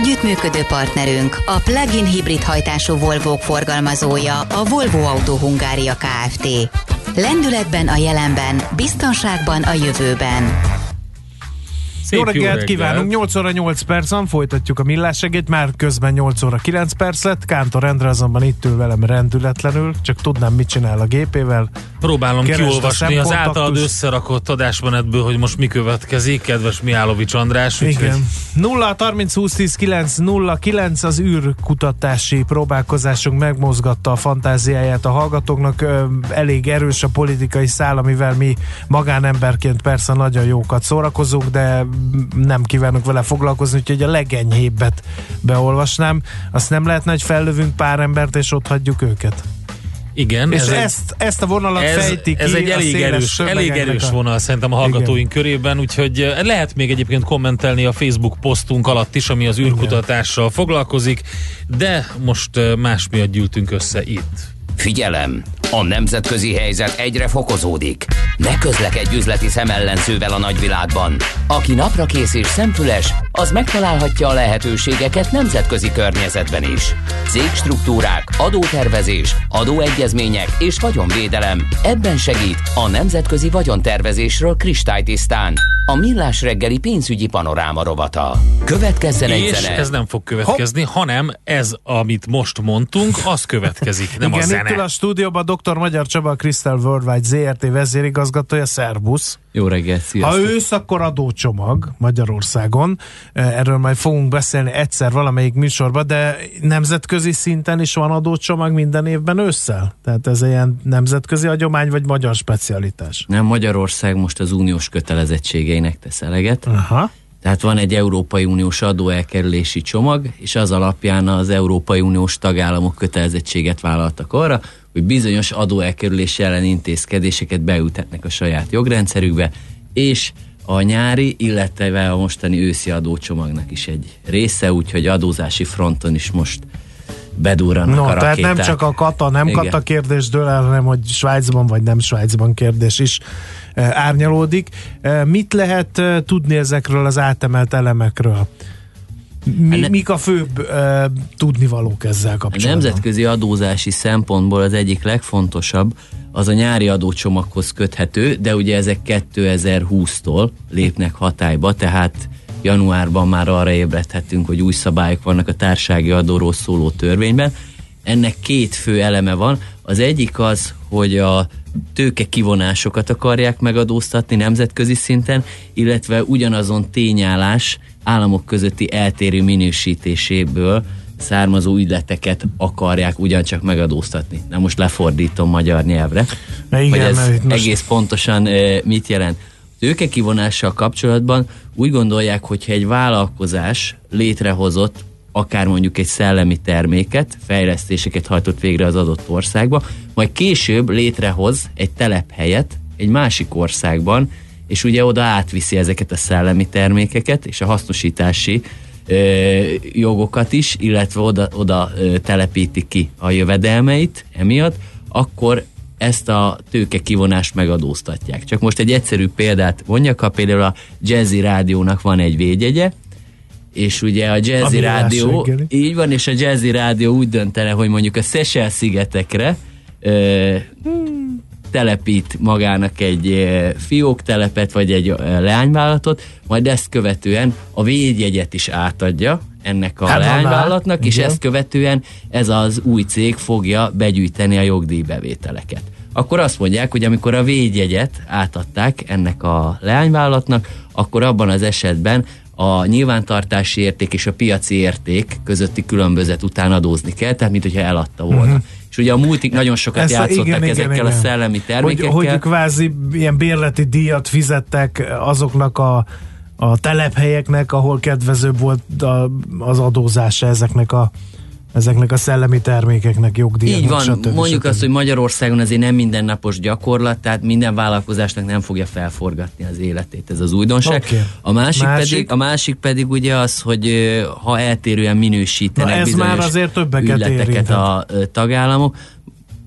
Együttműködő partnerünk a plug-in hibrid hajtású volvo forgalmazója a Volvo Auto Hungária Kft. Lendületben a jelenben, biztonságban a jövőben. Szép jó reggelt, jó reggelt kívánunk, 8 óra 8 percen folytatjuk a millásegét, már közben 8 óra 9 perc lett, Kántor Endre azonban itt ül velem rendületlenül, csak tudnám mit csinál a gépével. Próbálom Keresd kiolvasni az általad összerakott adásmenetből, hogy most mi következik, kedves Miálovics András. Igen. 0 30 20 10 9 0 9 az űrkutatási próbálkozásunk megmozgatta a fantáziáját a hallgatóknak. Elég erős a politikai szál, amivel mi magánemberként persze nagyon jókat szórakozunk, de nem kívánok vele foglalkozni, úgyhogy a legenyhébbet beolvasnám. Azt nem lehetne, hogy fellövünk pár embert, és ott hagyjuk őket? Igen. És ez ezt, egy, ezt a vonalat ez, fejti ki Ez egy elég erős, elég erős a... vonal szerintem a hallgatóink Igen. körében, úgyhogy eh, lehet még egyébként kommentelni a Facebook posztunk alatt is, ami az űrkutatással foglalkozik, de most eh, más miatt gyűltünk össze itt. Figyelem! A nemzetközi helyzet egyre fokozódik. Ne közlekedj üzleti szemellenzővel a nagyvilágban. Aki naprakész és szemfüles, az megtalálhatja a lehetőségeket nemzetközi környezetben is. Cégstruktúrák, adótervezés, adóegyezmények és vagyonvédelem. Ebben segít a nemzetközi vagyontervezésről kristálytisztán. A Millás reggeli pénzügyi panoráma rovata. Következzen egy és zene. ez nem fog következni, Hopp. hanem ez, amit most mondtunk, az következik, nem Igen, a zene. Igen, a stúdióban dr. Magyar Csaba, a Crystal Worldwide ZRT vezérigazgatója, Szerbusz. Jó reggelt, sziasztok. Ha ősz, akkor adócsomag Magyarországon. Erről majd fogunk beszélni egyszer valamelyik műsorban, de nemzetközi szinten is van adócsomag minden évben ősszel? Tehát ez ilyen nemzetközi hagyomány, vagy magyar specialitás? Nem, Magyarország most az uniós kötelezettségeinek tesz eleget. Aha. Tehát van egy Európai Uniós adóelkerülési csomag, és az alapján az Európai Uniós tagállamok kötelezettséget vállaltak arra, hogy bizonyos adóelkerülés ellen intézkedéseket beültetnek a saját jogrendszerükbe, és a nyári, illetve a mostani őszi adócsomagnak is egy része, úgyhogy adózási fronton is most bedurranak no, a rakéták. tehát nem csak a kata, nem Igen. kata kérdés dől el, hanem hogy Svájcban vagy nem Svájcban kérdés is árnyalódik. E, mit lehet e, tudni ezekről az átemelt elemekről? Mi, ne, mik a főbb uh, tudnivalók ezzel kapcsolatban? A nemzetközi adózási szempontból az egyik legfontosabb az a nyári adócsomaghoz köthető, de ugye ezek 2020-tól lépnek hatályba, tehát januárban már arra ébredhetünk, hogy új szabályok vannak a társági adóról szóló törvényben. Ennek két fő eleme van. Az egyik az, hogy a tőke kivonásokat akarják megadóztatni nemzetközi szinten, illetve ugyanazon tényállás államok közötti eltérő minősítéséből származó ügyleteket akarják ugyancsak megadóztatni. Na most lefordítom magyar nyelvre, Igen, hogy ez most... egész pontosan e, mit jelent. Tőke kivonással kapcsolatban úgy gondolják, hogyha egy vállalkozás létrehozott akár mondjuk egy szellemi terméket, fejlesztéseket hajtott végre az adott országba, majd később létrehoz egy telephelyet egy másik országban, és ugye oda átviszi ezeket a szellemi termékeket, és a hasznosítási ö, jogokat is, illetve oda, oda ö, telepíti ki a jövedelmeit emiatt, akkor ezt a tőke kivonást megadóztatják. Csak most egy egyszerű példát mondjak, ha például a Jazzy Rádiónak van egy védjegye, és ugye a Jazzy Rádió, reggeli. így van, és a Jazzy Rádió úgy döntene, hogy mondjuk a Seychelles szigetekre ö, hmm. telepít magának egy fióktelepet, vagy egy leányvállalatot, majd ezt követően a védjegyet is átadja ennek a hát, leányvállalatnak, és ezt követően ez az új cég fogja begyűjteni a jogdíjbevételeket. Akkor azt mondják, hogy amikor a védjegyet átadták ennek a leányvállalatnak, akkor abban az esetben a nyilvántartási érték és a piaci érték közötti különbözet után adózni kell, tehát mint hogyha eladta volna. Uh-huh. És ugye a multik nagyon sokat Ezt, játszottak igen, ezekkel igen, a szellemi termékekkel. Hogy, hogy kvázi ilyen bérleti díjat fizettek azoknak a, a telephelyeknek, ahol kedvezőbb volt az adózása ezeknek a ezeknek a szellemi termékeknek jogdíjat. Így van, stb. mondjuk stb. azt, hogy Magyarországon azért nem mindennapos gyakorlat, tehát minden vállalkozásnak nem fogja felforgatni az életét ez az újdonság. Oké. A másik, Másik? Pedig, a másik pedig ugye az, hogy ha eltérően minősítenek Na ez bizonyos már azért többeket ügyleteket érintett. a tagállamok,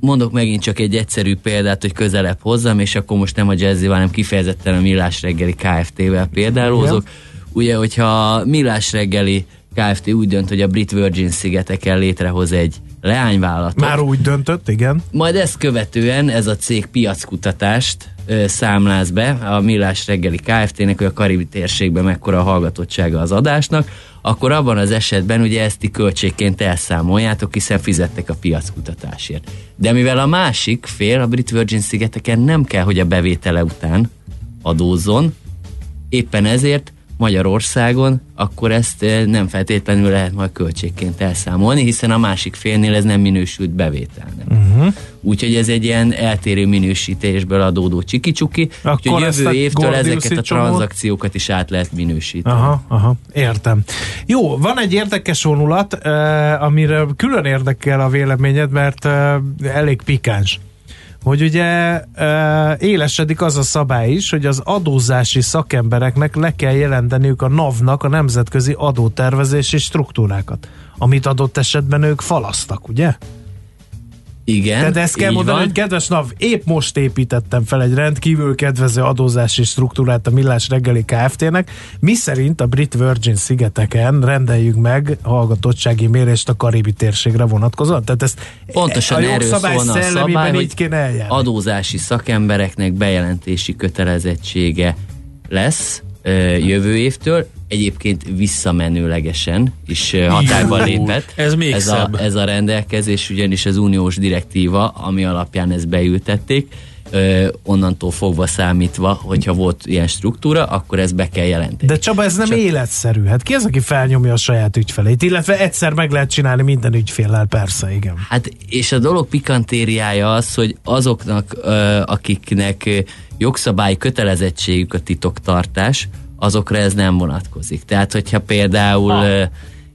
Mondok megint csak egy egyszerű példát, hogy közelebb hozzam, és akkor most nem a jazzy hanem kifejezetten a Millás reggeli Kft-vel példálózok. Ugye, hogyha Millás reggeli Kft. úgy dönt, hogy a Brit Virgin szigeteken létrehoz egy leányvállalatot, Már úgy döntött, igen. majd ezt követően ez a cég piackutatást ö, számláz be a Millás reggeli Kft-nek, hogy a karibi térségben mekkora a hallgatottsága az adásnak, akkor abban az esetben ugye ezt ti költségként elszámoljátok, hiszen fizettek a piackutatásért. De mivel a másik fél, a Brit Virgin szigeteken nem kell, hogy a bevétele után adózzon, éppen ezért Magyarországon, akkor ezt eh, nem feltétlenül lehet majd költségként elszámolni, hiszen a másik félnél ez nem minősült bevételnek. Uh-huh. Úgyhogy ez egy ilyen eltérő minősítésből adódó csiki-csuki, Akkor úgyhogy jövő évtől ezeket a tranzakciókat is át lehet minősíteni. Aha, aha, értem. Jó, van egy érdekes vonulat, uh, amire külön érdekel a véleményed, mert uh, elég pikáns. Hogy ugye élesedik az a szabály is, hogy az adózási szakembereknek le kell jelenteniük a NAV-nak a nemzetközi adótervezési struktúrákat, amit adott esetben ők falasztak, ugye? Igen, Tehát ezt kell mondani, van. hogy kedves NAV, épp most építettem fel egy rendkívül kedvező adózási struktúrát a Millás reggeli Kft-nek, mi szerint a Brit Virgin szigeteken rendeljük meg hallgatottsági mérést a karibi térségre vonatkozóan. Tehát ezt Pontosan a erről jogszabály szólna a szabály, így kéne eljárni. adózási szakembereknek bejelentési kötelezettsége lesz jövő évtől, egyébként visszamenőlegesen is hatályba lépett. ez még ez a, ez a rendelkezés, ugyanis az uniós direktíva, ami alapján ezt beültették, ö, onnantól fogva számítva, hogyha volt ilyen struktúra, akkor ezt be kell jelenteni. De Csaba, ez nem Csak- életszerű. Hát ki az, aki felnyomja a saját ügyfeleit? Illetve egyszer meg lehet csinálni minden ügyféllel, persze, igen. Hát és a dolog pikantériája az, hogy azoknak, ö, akiknek jogszabályi kötelezettségük a titoktartás, azokra ez nem vonatkozik. Tehát, hogyha például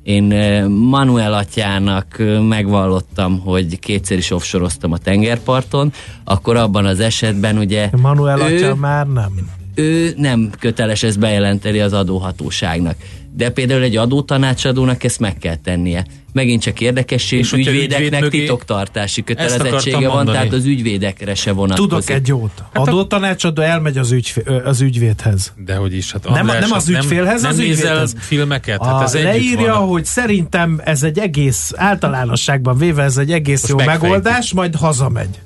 én Manuel atyának megvallottam, hogy kétszer is offsoroztam a tengerparton, akkor abban az esetben ugye Manuel ő, atya már nem. ő nem köteles ezt bejelenteni az adóhatóságnak. De például egy adótanácsadónak ezt meg kell tennie. Megint csak érdekesség, És ügyvédeknek ügyvéd mögé- titoktartási kötelezettsége van, tehát az ügyvédekre se vonatkozik. Tudok egy jót. Hát Adótanácsadó elmegy az, ügyfé- az ügyvédhez. De hogy is, hát Nem- nem az hát ügyfélhez, nem, az nem ügyvédhez. filmeket? A, Hát ez leírja, van. hogy szerintem ez egy egész, általánosságban véve ez egy egész Most jó megfejtjük. megoldás, majd hazamegy.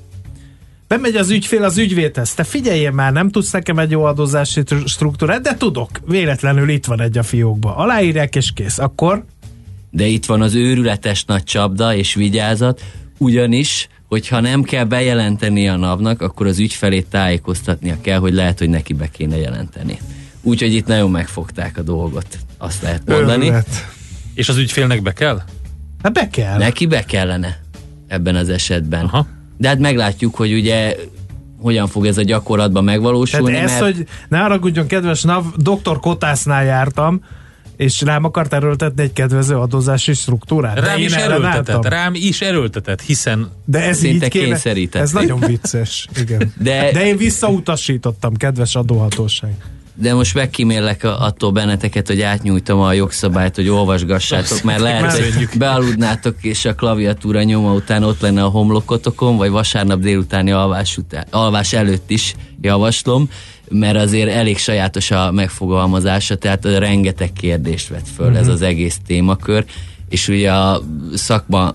Bemegy az ügyfél az ügyvédhez. Te figyeljél már, nem tudsz nekem egy jó adózási tr- struktúrát, de tudok. Véletlenül itt van egy a fiókba. Aláírják és kész. Akkor De itt van az őrületes nagy csapda és vigyázat, ugyanis, hogyha nem kell bejelenteni a NAV-nak, akkor az ügyfelét tájékoztatnia kell, hogy lehet, hogy neki be kéne jelenteni. Úgyhogy itt nagyon megfogták a dolgot, azt lehet mondani. Őrület. És az ügyfélnek be kell? Hát be kell. Neki be kellene ebben az esetben. Aha. De hát meglátjuk, hogy ugye hogyan fog ez a gyakorlatban Tehát megvalósulni, ez, mert hogy ne haragudjon, kedves NAV, dr. Kotásznál jártam, és rám akart erőltetni egy kedvező adózási struktúrát. Rám is erőltetett, rám is erőltetett, hiszen De ez Szinte így kéne. Ez nagyon vicces, igen. De- De én visszautasítottam, kedves adóhatóság. De most megkímélek attól benneteket, hogy átnyújtom a jogszabályt, hogy olvasgassátok, mert lehet, hogy bealudnátok, és a klaviatúra nyoma után ott lenne a homlokotokon, vagy vasárnap délutáni alvás, után, alvás előtt is javaslom, mert azért elég sajátos a megfogalmazása, tehát rengeteg kérdést vet föl ez az egész témakör, és ugye a szakma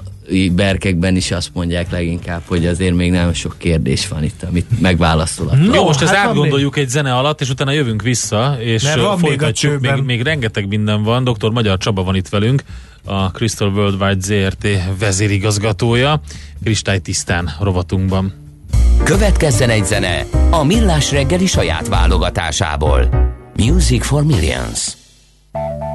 berkekben is azt mondják leginkább, hogy azért még nagyon sok kérdés van itt, amit megválaszolatlan. No, Jó, most ezt hát van átgondoljuk egy zene alatt, és utána jövünk vissza, és Mert van még folytatjuk. csőben. Még, még rengeteg minden van. Dr. Magyar Csaba van itt velünk, a Crystal Worldwide ZRT vezérigazgatója, kristálytisztán rovatunkban. Következzen egy zene a Millás reggeli saját válogatásából. Music for Millions. Seventy-three men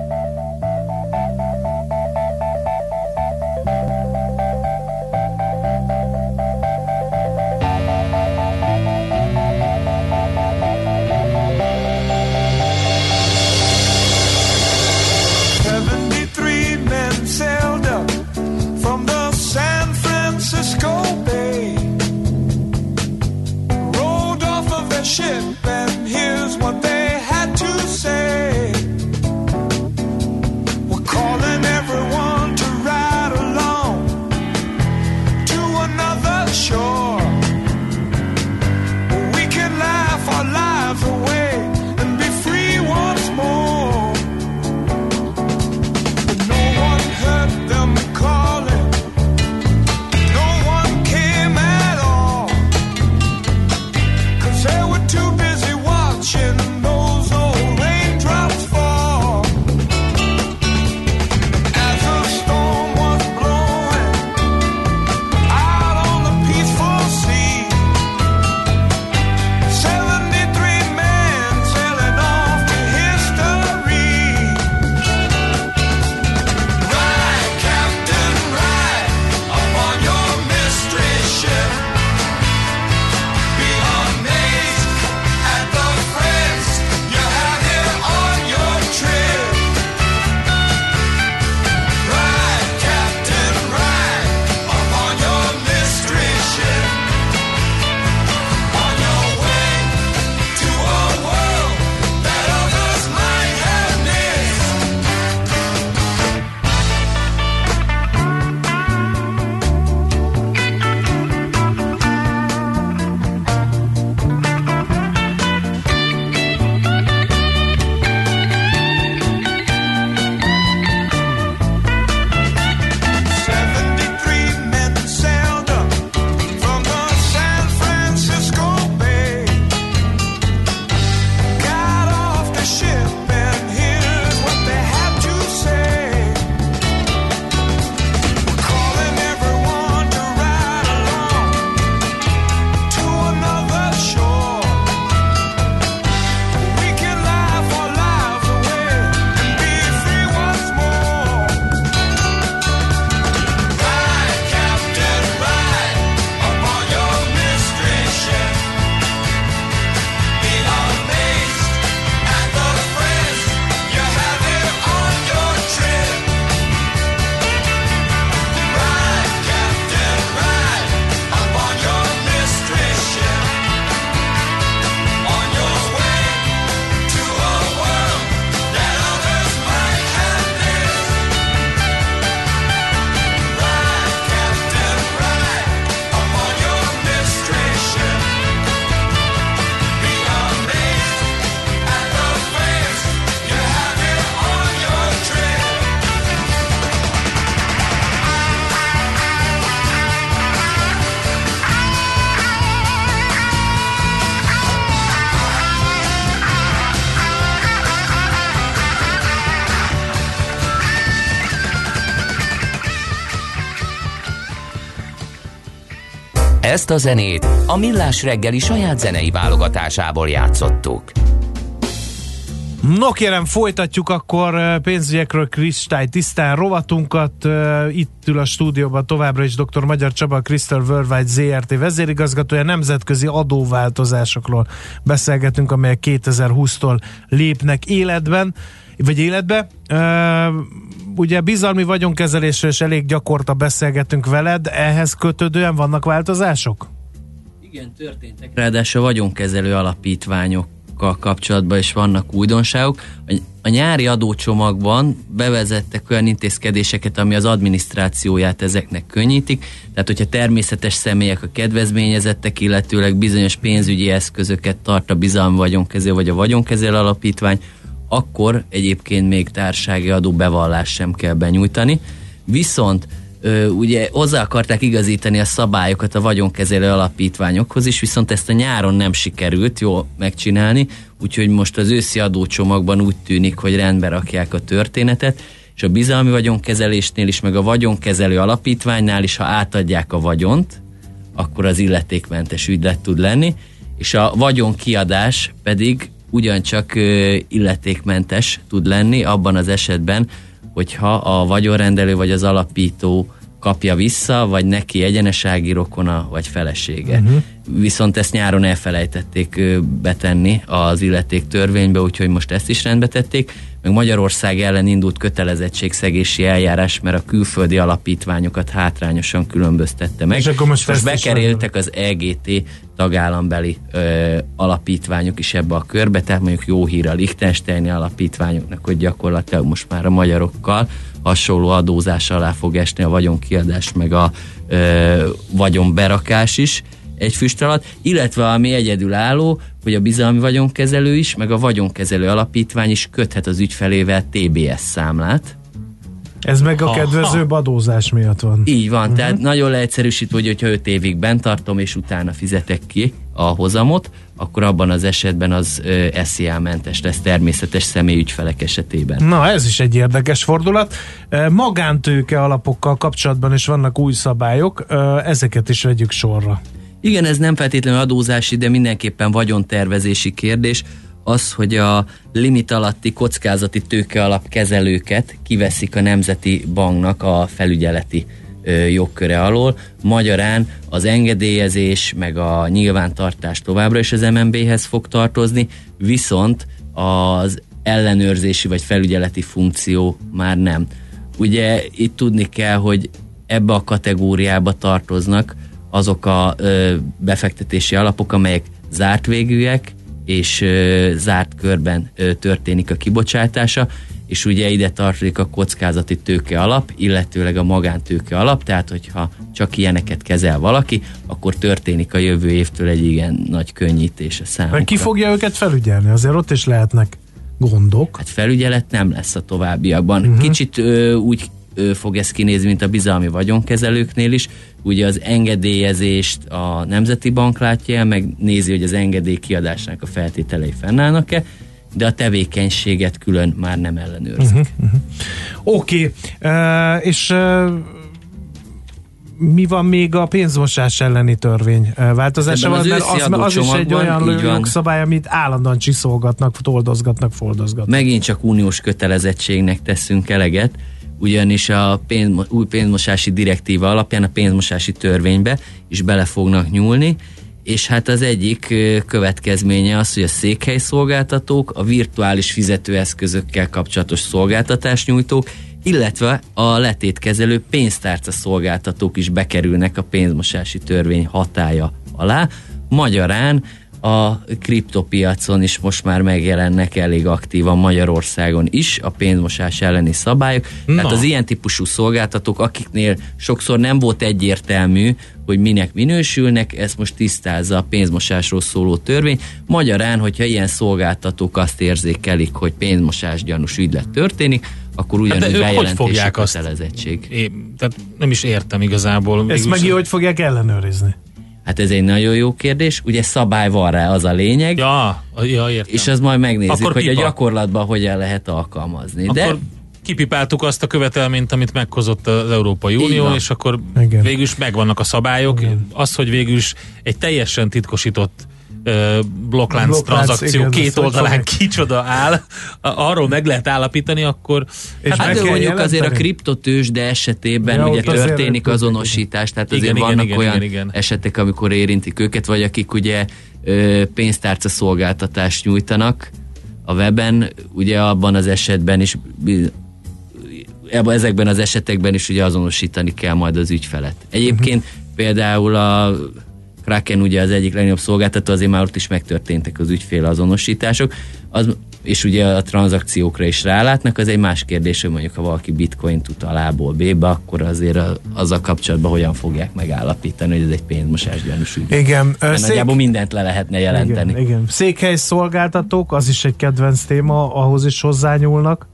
Ezt a zenét a Millás reggeli saját zenei válogatásából játszottuk. No kérem, folytatjuk akkor pénzügyekről kristály tisztán rovatunkat. Itt ül a stúdióban továbbra is dr. Magyar Csaba, Crystal Worldwide ZRT vezérigazgatója. Nemzetközi adóváltozásokról beszélgetünk, amelyek 2020-tól lépnek életben, vagy életbe. Ugye bizalmi vagyonkezelésről is elég gyakorta beszélgetünk veled. Ehhez kötődően vannak változások? Igen, történtek. Ráadásul vagyonkezelő alapítványok kapcsolatban is vannak újdonságok. A nyári adócsomagban bevezettek olyan intézkedéseket, ami az adminisztrációját ezeknek könnyítik. Tehát, hogyha természetes személyek a kedvezményezettek, illetőleg bizonyos pénzügyi eszközöket tart a bizalmi vagyonkezelő vagy a vagyonkezelő alapítvány, akkor egyébként még társági adó bevallás sem kell benyújtani. Viszont ö, ugye hozzá akarták igazítani a szabályokat a vagyonkezelő alapítványokhoz is, viszont ezt a nyáron nem sikerült jól megcsinálni, úgyhogy most az őszi adócsomagban úgy tűnik, hogy rendbe rakják a történetet, és a bizalmi vagyonkezelésnél is, meg a vagyonkezelő alapítványnál is, ha átadják a vagyont, akkor az illetékmentes ügylet tud lenni, és a vagyonkiadás pedig ugyancsak illetékmentes tud lenni abban az esetben, hogyha a vagyonrendelő vagy az alapító kapja vissza, vagy neki egyenesági rokona, vagy felesége. Uh-huh. Viszont ezt nyáron elfelejtették betenni az illeték törvénybe, úgyhogy most ezt is rendbe tették. Meg Magyarország ellen indult kötelezettségszegési eljárás, mert a külföldi alapítványokat hátrányosan különböztette meg. És akkor most, most bekerültek az EGT tagállambeli ö, alapítványok is ebbe a körbe, tehát mondjuk jó hír a Liechtensteini alapítványoknak, hogy gyakorlatilag most már a magyarokkal hasonló adózás alá fog esni a vagyonkiadás, meg a ö, vagyonberakás is egy füst alatt, illetve ami egyedülálló, hogy a bizalmi vagyonkezelő is, meg a vagyonkezelő alapítvány is köthet az ügyfelével TBS számlát, ez meg a kedvező adózás miatt van. Így van, uh-huh. tehát nagyon leegyszerűsítve, hogy hogyha 5 évig bent tartom, és utána fizetek ki a hozamot, akkor abban az esetben az SZIA mentes lesz természetes személyügyfelek esetében. Na, ez is egy érdekes fordulat. Magántőke alapokkal kapcsolatban is vannak új szabályok, ezeket is vegyük sorra. Igen, ez nem feltétlenül adózási, de mindenképpen vagyontervezési kérdés az, hogy a limit alatti kockázati tőke alap kezelőket kiveszik a Nemzeti Banknak a felügyeleti jogköre alól. Magyarán az engedélyezés meg a nyilvántartás továbbra is az MNB-hez fog tartozni, viszont az ellenőrzési vagy felügyeleti funkció már nem. Ugye itt tudni kell, hogy ebbe a kategóriába tartoznak azok a ö, befektetési alapok, amelyek zárt végűek, és ö, zárt körben ö, történik a kibocsátása, és ugye ide tartozik a kockázati tőke alap, illetőleg a magántőke alap, tehát hogyha csak ilyeneket kezel valaki, akkor történik a jövő évtől egy igen nagy könnyítés a számunkra. Ki fogja őket felügyelni? Azért ott is lehetnek gondok. Hát felügyelet nem lesz a továbbiakban. Uh-huh. Kicsit ö, úgy fog ez kinézni, mint a bizalmi vagyonkezelőknél is. Ugye az engedélyezést a Nemzeti Bank látja el, meg nézi, hogy az engedély kiadásnak a feltételei fennállnak-e, de a tevékenységet külön már nem ellenőrzik. Uh-huh, uh-huh. Oké, okay. uh, és uh, mi van még a pénzmosás elleni törvény változásával? Mert az, az is egy olyan jogszabály, amit állandóan csiszolgatnak, toldozgatnak, foldozgatnak. Megint csak uniós kötelezettségnek teszünk eleget, ugyanis a pénz, új pénzmosási direktíva alapján a pénzmosási törvénybe is bele fognak nyúlni, és hát az egyik következménye az, hogy a székhely szolgáltatók, a virtuális fizetőeszközökkel kapcsolatos szolgáltatás nyújtók, illetve a letétkezelő pénztárca szolgáltatók is bekerülnek a pénzmosási törvény hatája alá. Magyarán a kriptopiacon is most már megjelennek elég aktívan Magyarországon is a pénzmosás elleni szabályok. Na. Tehát az ilyen típusú szolgáltatók, akiknél sokszor nem volt egyértelmű, hogy minek minősülnek, ezt most tisztázza a pénzmosásról szóló törvény. Magyarán, hogyha ilyen szolgáltatók azt érzékelik, hogy pénzmosás gyanús ügylet történik, akkor ugyanúgy hát bejelentési kötelezettség. É, tehát nem is értem igazából. Ezt meg hogy fogják ellenőrizni? Hát ez egy nagyon jó kérdés. Ugye szabály van rá, az a lényeg. Ja, ja értem. És az majd megnézzük, Akkor hogy pipa. a gyakorlatban hogyan lehet alkalmazni. Akkor De kipipáltuk azt a követelményt, amit meghozott az Európai Unió, és akkor Igen. végül is megvannak a szabályok. Igen. Az, hogy végül is egy teljesen titkosított blokklánc, blokklánc tranzakció igen, két oldalán kicsoda áll, arról meg lehet állapítani, akkor... És hát de mondjuk azért a kriptotős, de esetében ja, ugye történik azonosítás, tehát azért igen, vannak igen, olyan igen, igen. esetek, amikor érintik őket, vagy akik ugye pénztárca szolgáltatást nyújtanak a weben, ugye abban az esetben is ebben, ezekben az esetekben is ugye azonosítani kell majd az ügyfelet. Egyébként uh-huh. például a Kraken ugye az egyik legnagyobb szolgáltató, azért már ott is megtörténtek az ügyfél azonosítások, az, és ugye a tranzakciókra is rálátnak, az egy más kérdés, hogy mondjuk ha valaki bitcoin tud a lából B-be, akkor azért a, a kapcsolatban hogyan fogják megállapítani, hogy ez egy pénzmosás gyanús ügy. Igen. Szék... Nagyjából mindent le lehetne jelenteni. Igen, igen. Székhely szolgáltatók, az is egy kedvenc téma, ahhoz is hozzányúlnak.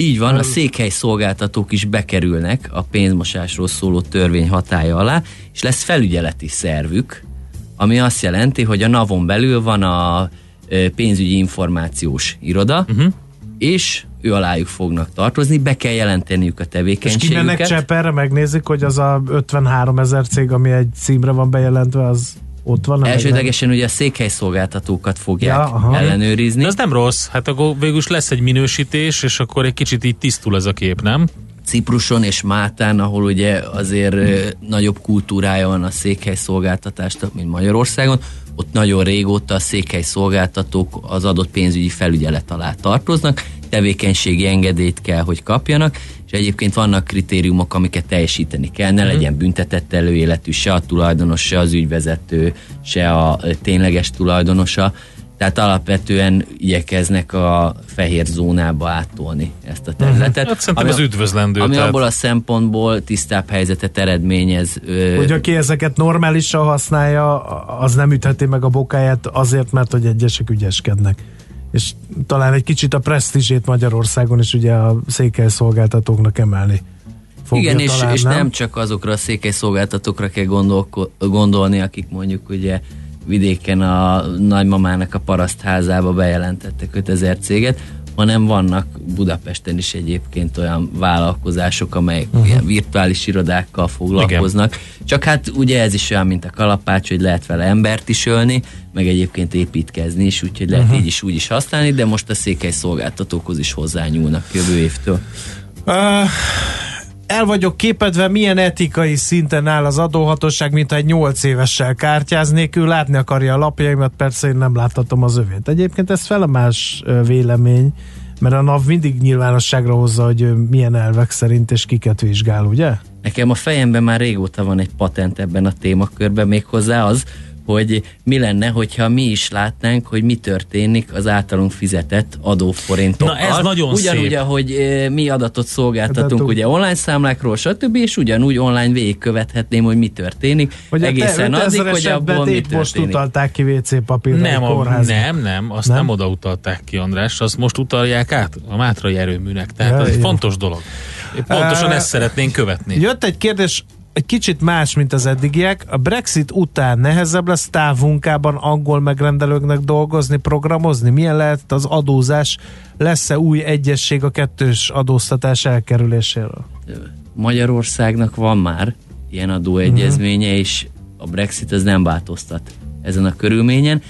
Így van, a székhely szolgáltatók is bekerülnek a pénzmosásról szóló törvény hatája alá, és lesz felügyeleti szervük, ami azt jelenti, hogy a NAV-on belül van a pénzügyi információs iroda, uh-huh. és ő alájuk fognak tartozni, be kell jelenteniük a tevékenységüket. És kimennek cseperre, megnézik, hogy az a 53 ezer cég, ami egy címre van bejelentve, az ott van. Elsődlegesen ugye a székhely szolgáltatókat fogják ja, ellenőrizni. De ez nem rossz, hát akkor végül is lesz egy minősítés, és akkor egy kicsit így tisztul ez a kép, nem? Cipruson és Máltán, ahol ugye azért nagyobb kultúrája van a székhely szolgáltatásnak, mint Magyarországon, ott nagyon régóta a székhely szolgáltatók az adott pénzügyi felügyelet alá tartoznak, tevékenységi engedélyt kell, hogy kapjanak, és egyébként vannak kritériumok, amiket teljesíteni kell, ne uh-huh. legyen büntetett előéletű se a tulajdonos, se az ügyvezető, se a tényleges tulajdonosa, tehát alapvetően igyekeznek a fehér zónába áttolni ezt a területet. Uh-huh. Hát szerintem ami, ez üdvözlendő. Ami tehát... abból a szempontból tisztább helyzetet eredményez. Hogy aki ezeket normálisan használja, az nem ütheti meg a bokáját azért, mert hogy egyesek ügyeskednek. És talán egy kicsit a presztízsét Magyarországon is ugye a székely szolgáltatóknak emelni. Fogja Igen, talán, és, és nem? nem csak azokra a székely szolgáltatókra kell gondol, gondolni, akik mondjuk ugye vidéken a nagymamának a parasztházába bejelentettek 5000 céget, hanem vannak Budapesten is egyébként olyan vállalkozások, amelyek uh-huh. ilyen virtuális irodákkal foglalkoznak. Igen. Csak hát ugye ez is olyan, mint a kalapács, hogy lehet vele embert is ölni, meg egyébként építkezni is, úgyhogy lehet uh-huh. így is úgy is használni, de most a székely szolgáltatókhoz is hozzányúlnak jövő évtől. Uh, el vagyok képedve, milyen etikai szinten áll az adóhatóság, mint egy 8 évessel kártyáznék, ő látni akarja a lapjaimat, persze én nem láthatom az övét. Egyébként ez fel a más vélemény, mert a NAV mindig nyilvánosságra hozza, hogy milyen elvek szerint és kiket vizsgál, ugye? Nekem a fejemben már régóta van egy patent ebben a témakörben, méghozzá az, hogy mi lenne, hogyha mi is látnánk, hogy mi történik az általunk fizetett adóforintokkal. Na ez nagyon Ugyanúgy, szép. ahogy mi adatot szolgáltatunk Adatunk. ugye online számlákról, stb. és ugyanúgy online végigkövethetném, hogy mi történik. Hogy egészen te, addig, hogy abból mi történik. most utalták ki WC papírra nem, a, nem, nem, azt nem? nem oda utalták ki, András, azt most utalják át a Mátrai erőműnek. Tehát ja, ez egy fontos dolog. Pontosan ezt szeretnénk követni. Jött egy kérdés egy kicsit más, mint az eddigiek. A Brexit után nehezebb lesz távmunkában angol megrendelőknek dolgozni, programozni? Milyen lehet az adózás? Lesz-e új egyesség a kettős adóztatás elkerüléséről? Magyarországnak van már ilyen adóegyezménye, uh-huh. és a Brexit az nem változtat ezen a körülményen,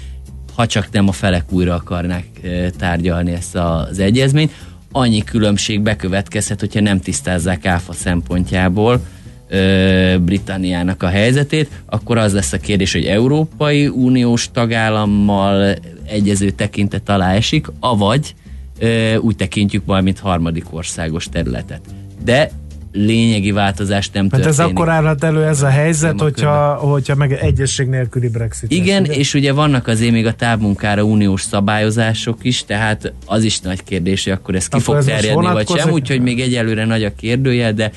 ha csak nem a felek újra akarnák e, tárgyalni ezt az egyezményt. Annyi különbség bekövetkezhet, hogyha nem tisztázzák áfa szempontjából, Britanniának a helyzetét, akkor az lesz a kérdés, hogy Európai Uniós tagállammal egyező tekintet alá esik, avagy úgy tekintjük majd, mint harmadik országos területet. De lényegi változást nem történik. Hát ez akkor állhat elő ez a helyzet, hogyha, hogyha meg egyesség nélküli Brexit. Igen, lesz, és ugye vannak azért még a távmunkára uniós szabályozások is, tehát az is nagy kérdés, hogy akkor ez ki akkor fog ez terjedni, vagy sem, úgyhogy még egyelőre nagy a kérdője, de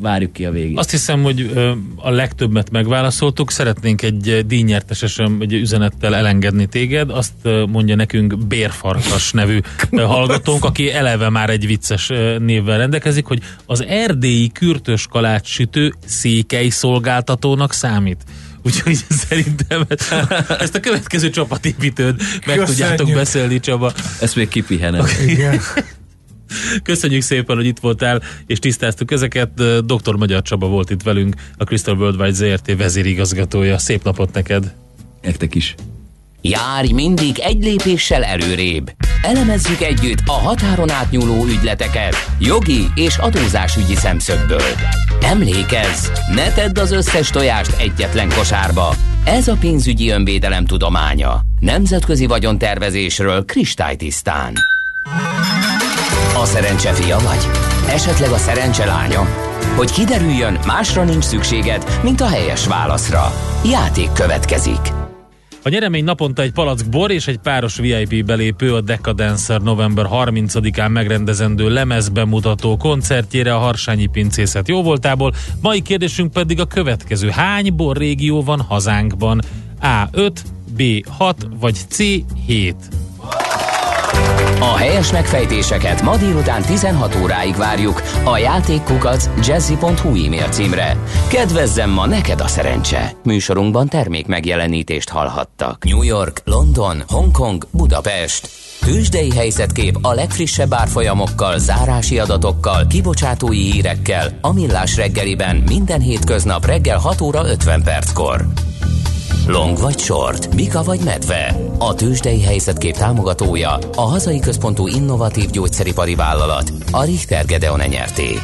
várjuk ki a végét. Azt hiszem, hogy a legtöbbet megválaszoltuk. Szeretnénk egy díjnyertesesen egy üzenettel elengedni téged. Azt mondja nekünk Bérfarkas nevű hallgatónk, aki eleve már egy vicces névvel rendelkezik, hogy az erdélyi kürtös kalács sütő székely szolgáltatónak számít. Úgyhogy szerintem ezt a következő csapatépítőd meg Köszönjük. tudjátok beszélni, Csaba. Ezt még kipihenem. Igen. Köszönjük szépen, hogy itt voltál, és tisztáztuk ezeket. Dr. Magyar Csaba volt itt velünk, a Crystal Worldwide ZRT vezérigazgatója. Szép napot neked! Nektek is! Járj mindig egy lépéssel előrébb. Elemezzük együtt a határon átnyúló ügyleteket jogi és adózásügyi szemszögből. Emlékezz, ne tedd az összes tojást egyetlen kosárba. Ez a pénzügyi önvédelem tudománya. Nemzetközi vagyontervezésről kristálytisztán. A szerencse fia vagy? Esetleg a szerencse lánya? Hogy kiderüljön, másra nincs szükséged, mint a helyes válaszra. Játék következik. A nyeremény naponta egy palack bor és egy páros VIP belépő a Decadancer november 30-án megrendezendő lemezbemutató koncertjére a Harsányi Pincészet jóvoltából. Mai kérdésünk pedig a következő. Hány bor régió van hazánkban? A5, B6 vagy C7? A helyes megfejtéseket ma délután 16 óráig várjuk a játékkukac jazzy.hu e-mail címre. Kedvezzem ma neked a szerencse! Műsorunkban termék megjelenítést hallhattak. New York, London, Hongkong, Budapest. Tőzsdei helyzetkép a legfrissebb árfolyamokkal, zárási adatokkal, kibocsátói hírekkel, a millás reggeliben minden hétköznap reggel 6 óra 50 perckor. Long vagy short, Mika vagy medve. A tőzsdei helyzetkép támogatója a hazai központú innovatív gyógyszeripari vállalat, a Richter Gedeon nyerté.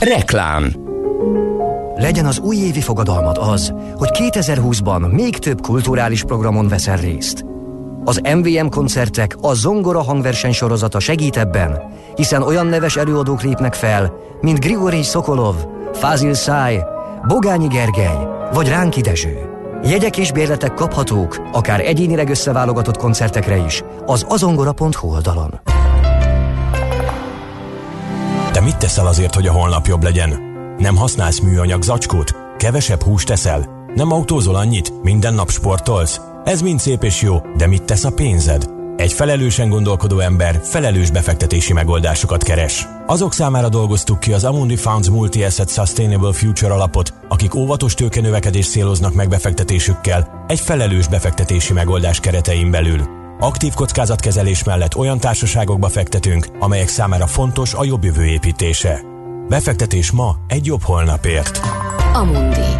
Reklám Legyen az újévi fogadalmad az, hogy 2020-ban még több kulturális programon veszel részt. Az MVM koncertek a Zongora hangverseny sorozata segít ebben, hiszen olyan neves előadók lépnek fel, mint Grigori Szokolov, Fázil Száj, Bogányi Gergely vagy Ránki Dezső. Jegyek és bérletek kaphatók, akár egyénileg összeválogatott koncertekre is, az azongora.hu oldalon. Te mit teszel azért, hogy a holnap jobb legyen? Nem használsz műanyag zacskót? Kevesebb húst teszel? Nem autózol annyit? Minden nap sportolsz? Ez mind szép és jó, de mit tesz a pénzed? Egy felelősen gondolkodó ember felelős befektetési megoldásokat keres. Azok számára dolgoztuk ki az Amundi Funds Multi-Asset Sustainable Future alapot, akik óvatos tőkenövekedés céloznak meg befektetésükkel egy felelős befektetési megoldás keretein belül. Aktív kockázatkezelés mellett olyan társaságokba fektetünk, amelyek számára fontos a jobb jövő építése. Befektetés ma egy jobb holnapért. Amundi.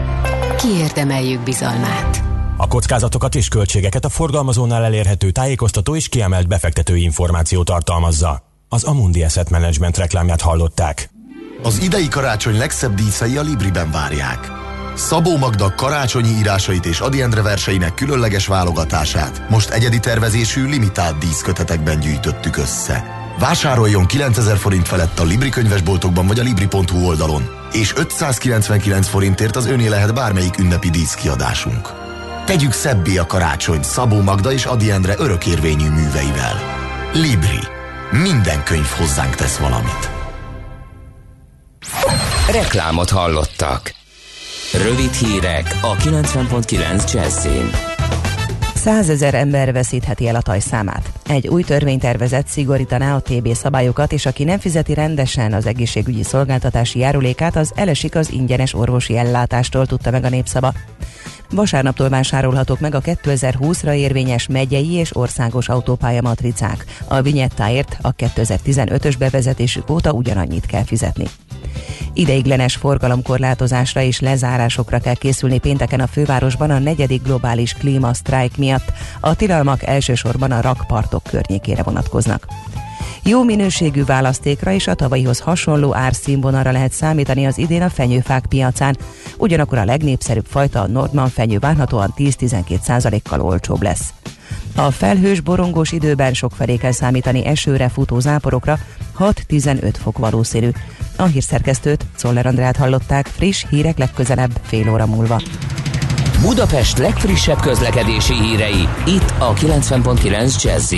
Kiérdemeljük bizalmát. A kockázatokat és költségeket a forgalmazónál elérhető tájékoztató és kiemelt befektetői információ tartalmazza. Az Amundi Asset Management reklámját hallották. Az idei karácsony legszebb díszei a Libriben várják. Szabó Magda karácsonyi írásait és Adi Endre verseinek különleges válogatását most egyedi tervezésű limitált díszkötetekben gyűjtöttük össze. Vásároljon 9000 forint felett a Libri könyvesboltokban vagy a Libri.hu oldalon, és 599 forintért az öné lehet bármelyik ünnepi díszkiadásunk. Tegyük szebbé a karácsony Szabó Magda és Adi Endre örökérvényű műveivel. Libri. Minden könyv hozzánk tesz valamit. Reklámot hallottak. Rövid hírek a 90.9 Jazzin. Százezer ember veszítheti el a tajszámát. Egy új törvénytervezet szigorítaná a TB szabályokat, és aki nem fizeti rendesen az egészségügyi szolgáltatási járulékát, az elesik az ingyenes orvosi ellátástól, tudta meg a népszaba. Vasárnaptól vásárolhatók meg a 2020-ra érvényes megyei és országos autópálya matricák. A vinyettáért a 2015-ös bevezetésük óta ugyanannyit kell fizetni. Ideiglenes forgalomkorlátozásra és lezárásokra kell készülni pénteken a fővárosban a negyedik globális klímasztrájk miatt. A tilalmak elsősorban a rakpartok környékére vonatkoznak. Jó minőségű választékra és a tavalyihoz hasonló árszínvonalra lehet számítani az idén a fenyőfák piacán. Ugyanakkor a legnépszerűbb fajta a Nordman fenyő várhatóan 10-12 kal olcsóbb lesz. A felhős, borongós időben felé kell számítani esőre, futó záporokra, 6-15 fok valószínű. A hírszerkesztőt, Czoller Andrát hallották, friss hírek legközelebb fél óra múlva. Budapest legfrissebb közlekedési hírei, itt a 90.9 jazz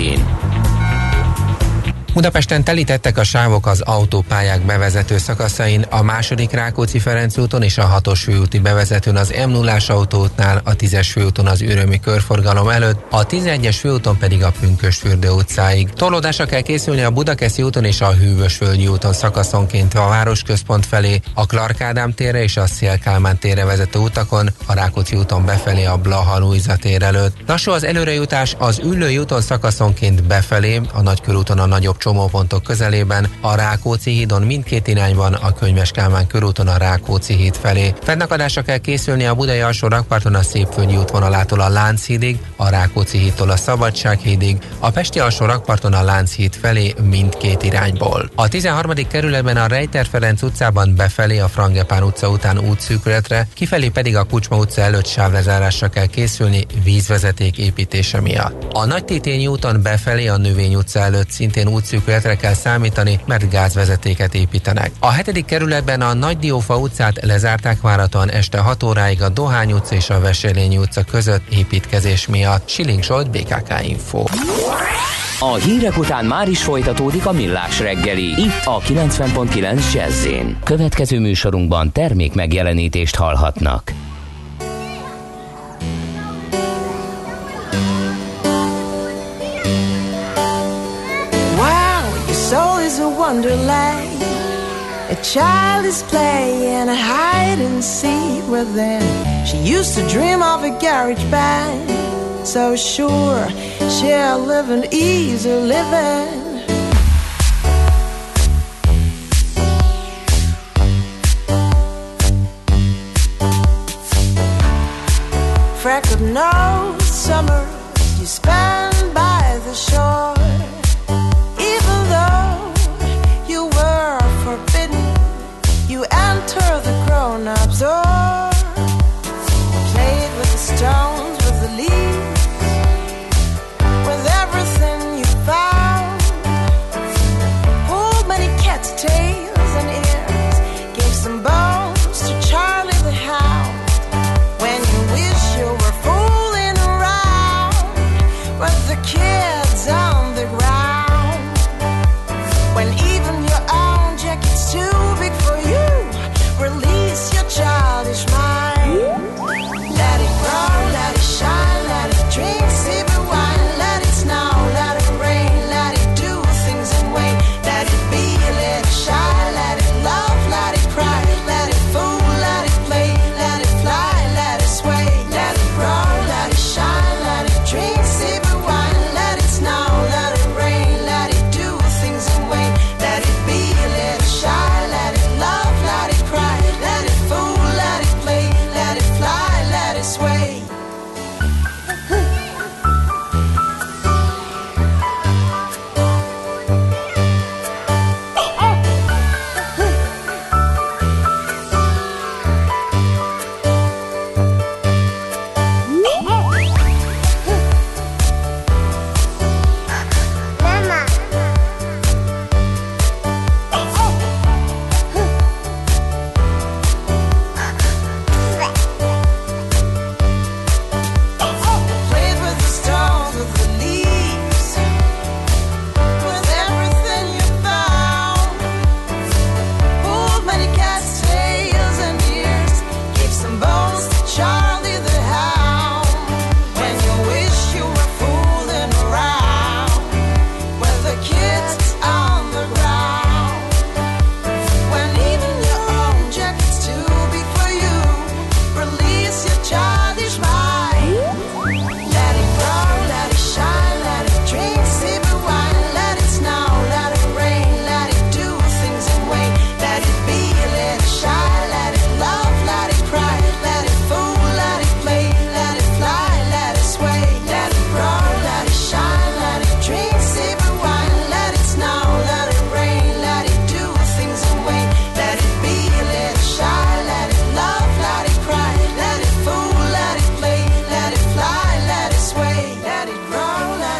Budapesten telítettek a sávok az autópályák bevezető szakaszain, a második Rákóczi-Ferenc úton és a hatos főúti bevezetőn az m 0 autóútnál, a 10-es főúton az ürömi körforgalom előtt, a 11-es főúton pedig a Pünkösfürdő utcáig. Torlódásra kell készülni a Budakeszi úton és a Hűvösvölgyi úton szakaszonként a városközpont felé, a Clark Ádám térre és a Szélkálmán térre vezető utakon, a Rákóczi úton befelé a Blaha Luisa tér előtt. Lassú az előrejutás az Üllői úton szakaszonként befelé, a Nagykörúton a nagyobb csomópontok közelében, a Rákóczi hídon mindkét irányban, a Könyves Kálmán körúton a Rákóczi híd felé. Fennakadásra kell készülni a Budai alsó rakparton a Szépföldi útvonalától a Lánchídig, a Rákóczi hídtól a Szabadsághídig, a Pesti alsó rakparton a Lánchíd felé mindkét irányból. A 13. kerületben a Rejter Ferenc utcában befelé a Frangepán utca után útszűkületre, kifelé pedig a Kucsma utca előtt sávlezárásra kell készülni vízvezeték építése miatt. A Nagy Tétényi úton befelé a Növény utca előtt szintén útszűkületre kell számítani, mert gázvezetéket építenek. A hetedik kerületben a Nagy Diófa utcát lezárták várhatóan este 6 óráig a Dohány utca és a Veselényi utca között építkezés miatt. Siling Zsolt, BKK Info. A hírek után már is folytatódik a millás reggeli, itt a 90.9 jazz Következő műsorunkban termék megjelenítést hallhatnak. Wonderland. A child is playing a hide and seek with them. She used to dream of a garage band. So sure, she'll live an easy living. Freckled nose, summer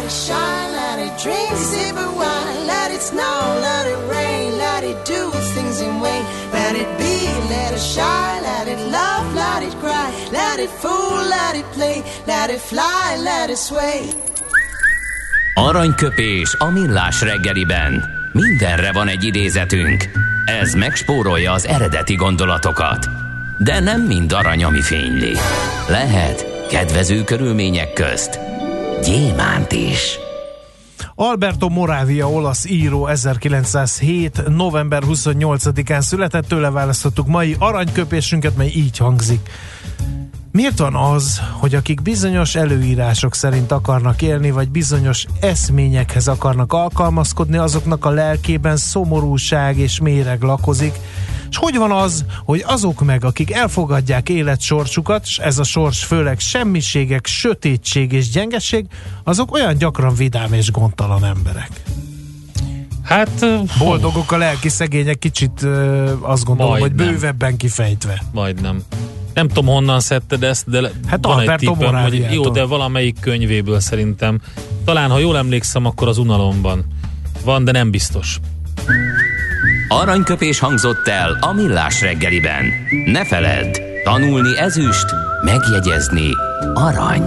it shine, let it drink, sip wine, let it snow, let it rain, let it do things in vain. Let it be, let it shine, let it love, let it cry, let it fool, let it play, let it fly, let it sway. Aranyköpés a millás reggeliben. Mindenre van egy idézetünk. Ez megspórolja az eredeti gondolatokat. De nem mind arany, ami fényli. Lehet kedvező körülmények közt gyémánt is. Alberto Moravia, olasz író 1907. november 28-án született, tőle választottuk mai aranyköpésünket, mely így hangzik. Miért van az, hogy akik bizonyos előírások szerint akarnak élni, vagy bizonyos eszményekhez akarnak alkalmazkodni, azoknak a lelkében szomorúság és méreg lakozik, és hogy van az, hogy azok meg, akik elfogadják életsorsukat, és ez a sors főleg semmiségek, sötétség és gyengeség, azok olyan gyakran vidám és gondtalan emberek. Hát... Boldogok a lelki szegények, kicsit ö, azt gondolom, Majdnem. hogy bővebben kifejtve. Majdnem. Nem tudom, honnan szedted ezt, de Hát van egy Alberto tippem, hogy jó, de valamelyik könyvéből szerintem. Talán, ha jól emlékszem, akkor az unalomban van, de nem biztos. Aranyköpés hangzott el a millás reggeliben. Ne feledd, tanulni ezüst, megjegyezni arany.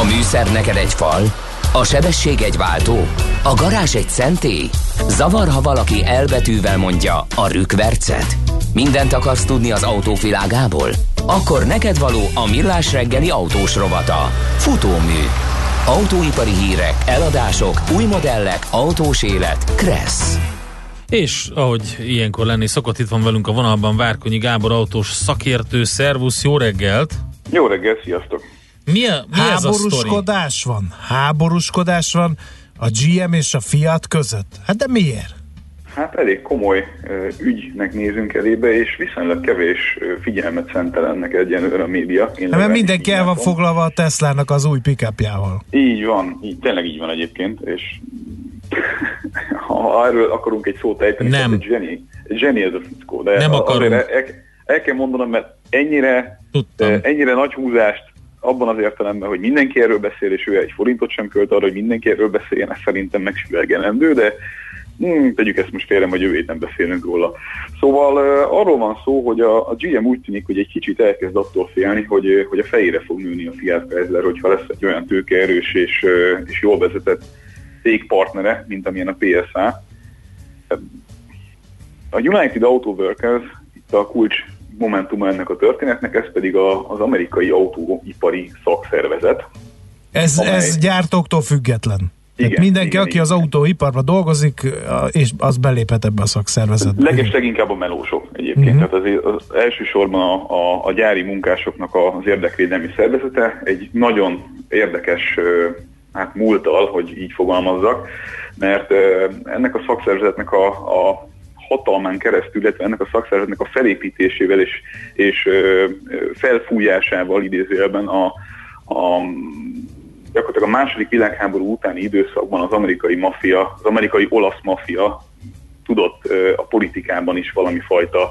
A műszer neked egy fal, a sebesség egy váltó, a garázs egy szentély. Zavar, ha valaki elbetűvel mondja a rükvercet. Mindent akarsz tudni az autóvilágából? Akkor neked való a millás reggeli autós rovata. Futómű. Autóipari hírek, eladások, új modellek, autós élet. Kressz. És ahogy ilyenkor lenni szokott, itt van velünk a vonalban Várkonyi Gábor autós szakértő. Szervusz, jó reggelt! Jó reggel, sziasztok! Mi, a, mi ez a sztori? Háborúskodás van. Háborúskodás van a GM és a Fiat között. Hát de miért? Hát elég komoly ügynek nézünk elébe, és viszonylag kevés figyelmet szentel ennek egyenlőre a média. Én Hát mert mindenki el van foglalva a Teslának az új pickupjával. Így van, így, tényleg így van egyébként, és ha erről akarunk egy szót ejteni, Nem. egy zseni, egy zseni ez a fickó, de Nem akarunk. el, el kell mondanom, mert ennyire, Tudtam. ennyire nagy húzást abban az értelemben, hogy mindenki erről beszél, és ő egy forintot sem költ arra, hogy mindenki erről beszéljen, ez szerintem megsüvegelendő, de hmm, tegyük ezt most félre, hogy jövő héten beszélünk róla. Szóval uh, arról van szó, hogy a, a GM úgy tűnik, hogy egy kicsit elkezd attól félni, hogy, hogy a fejére fog nőni a Fiat Chrysler, hogyha lesz egy olyan tőkeerős és, és jól vezetett cégpartnere, mint amilyen a PSA. A United Auto Workers itt a kulcs momentuma ennek a történetnek, ez pedig a, az amerikai autóipari szakszervezet. Ez, Amely- ez gyártóktól független. Tehát Igen, mindenki, igen, aki igen. az autóiparban dolgozik, és az beléphet ebbe a szakszervezetbe. Leges leginkább a melósok egyébként. Uh-huh. Tehát azért az elsősorban a, a, a gyári munkásoknak az érdekvédelmi szervezete egy nagyon érdekes hát múltal, hogy így fogalmazzak, mert ennek a szakszervezetnek a, a hatalmán keresztül, illetve ennek a szakszervezetnek a felépítésével és, és felfújásával idézőjelben a, a gyakorlatilag a második világháború utáni időszakban az amerikai maffia, az amerikai olasz maffia tudott a politikában is valami fajta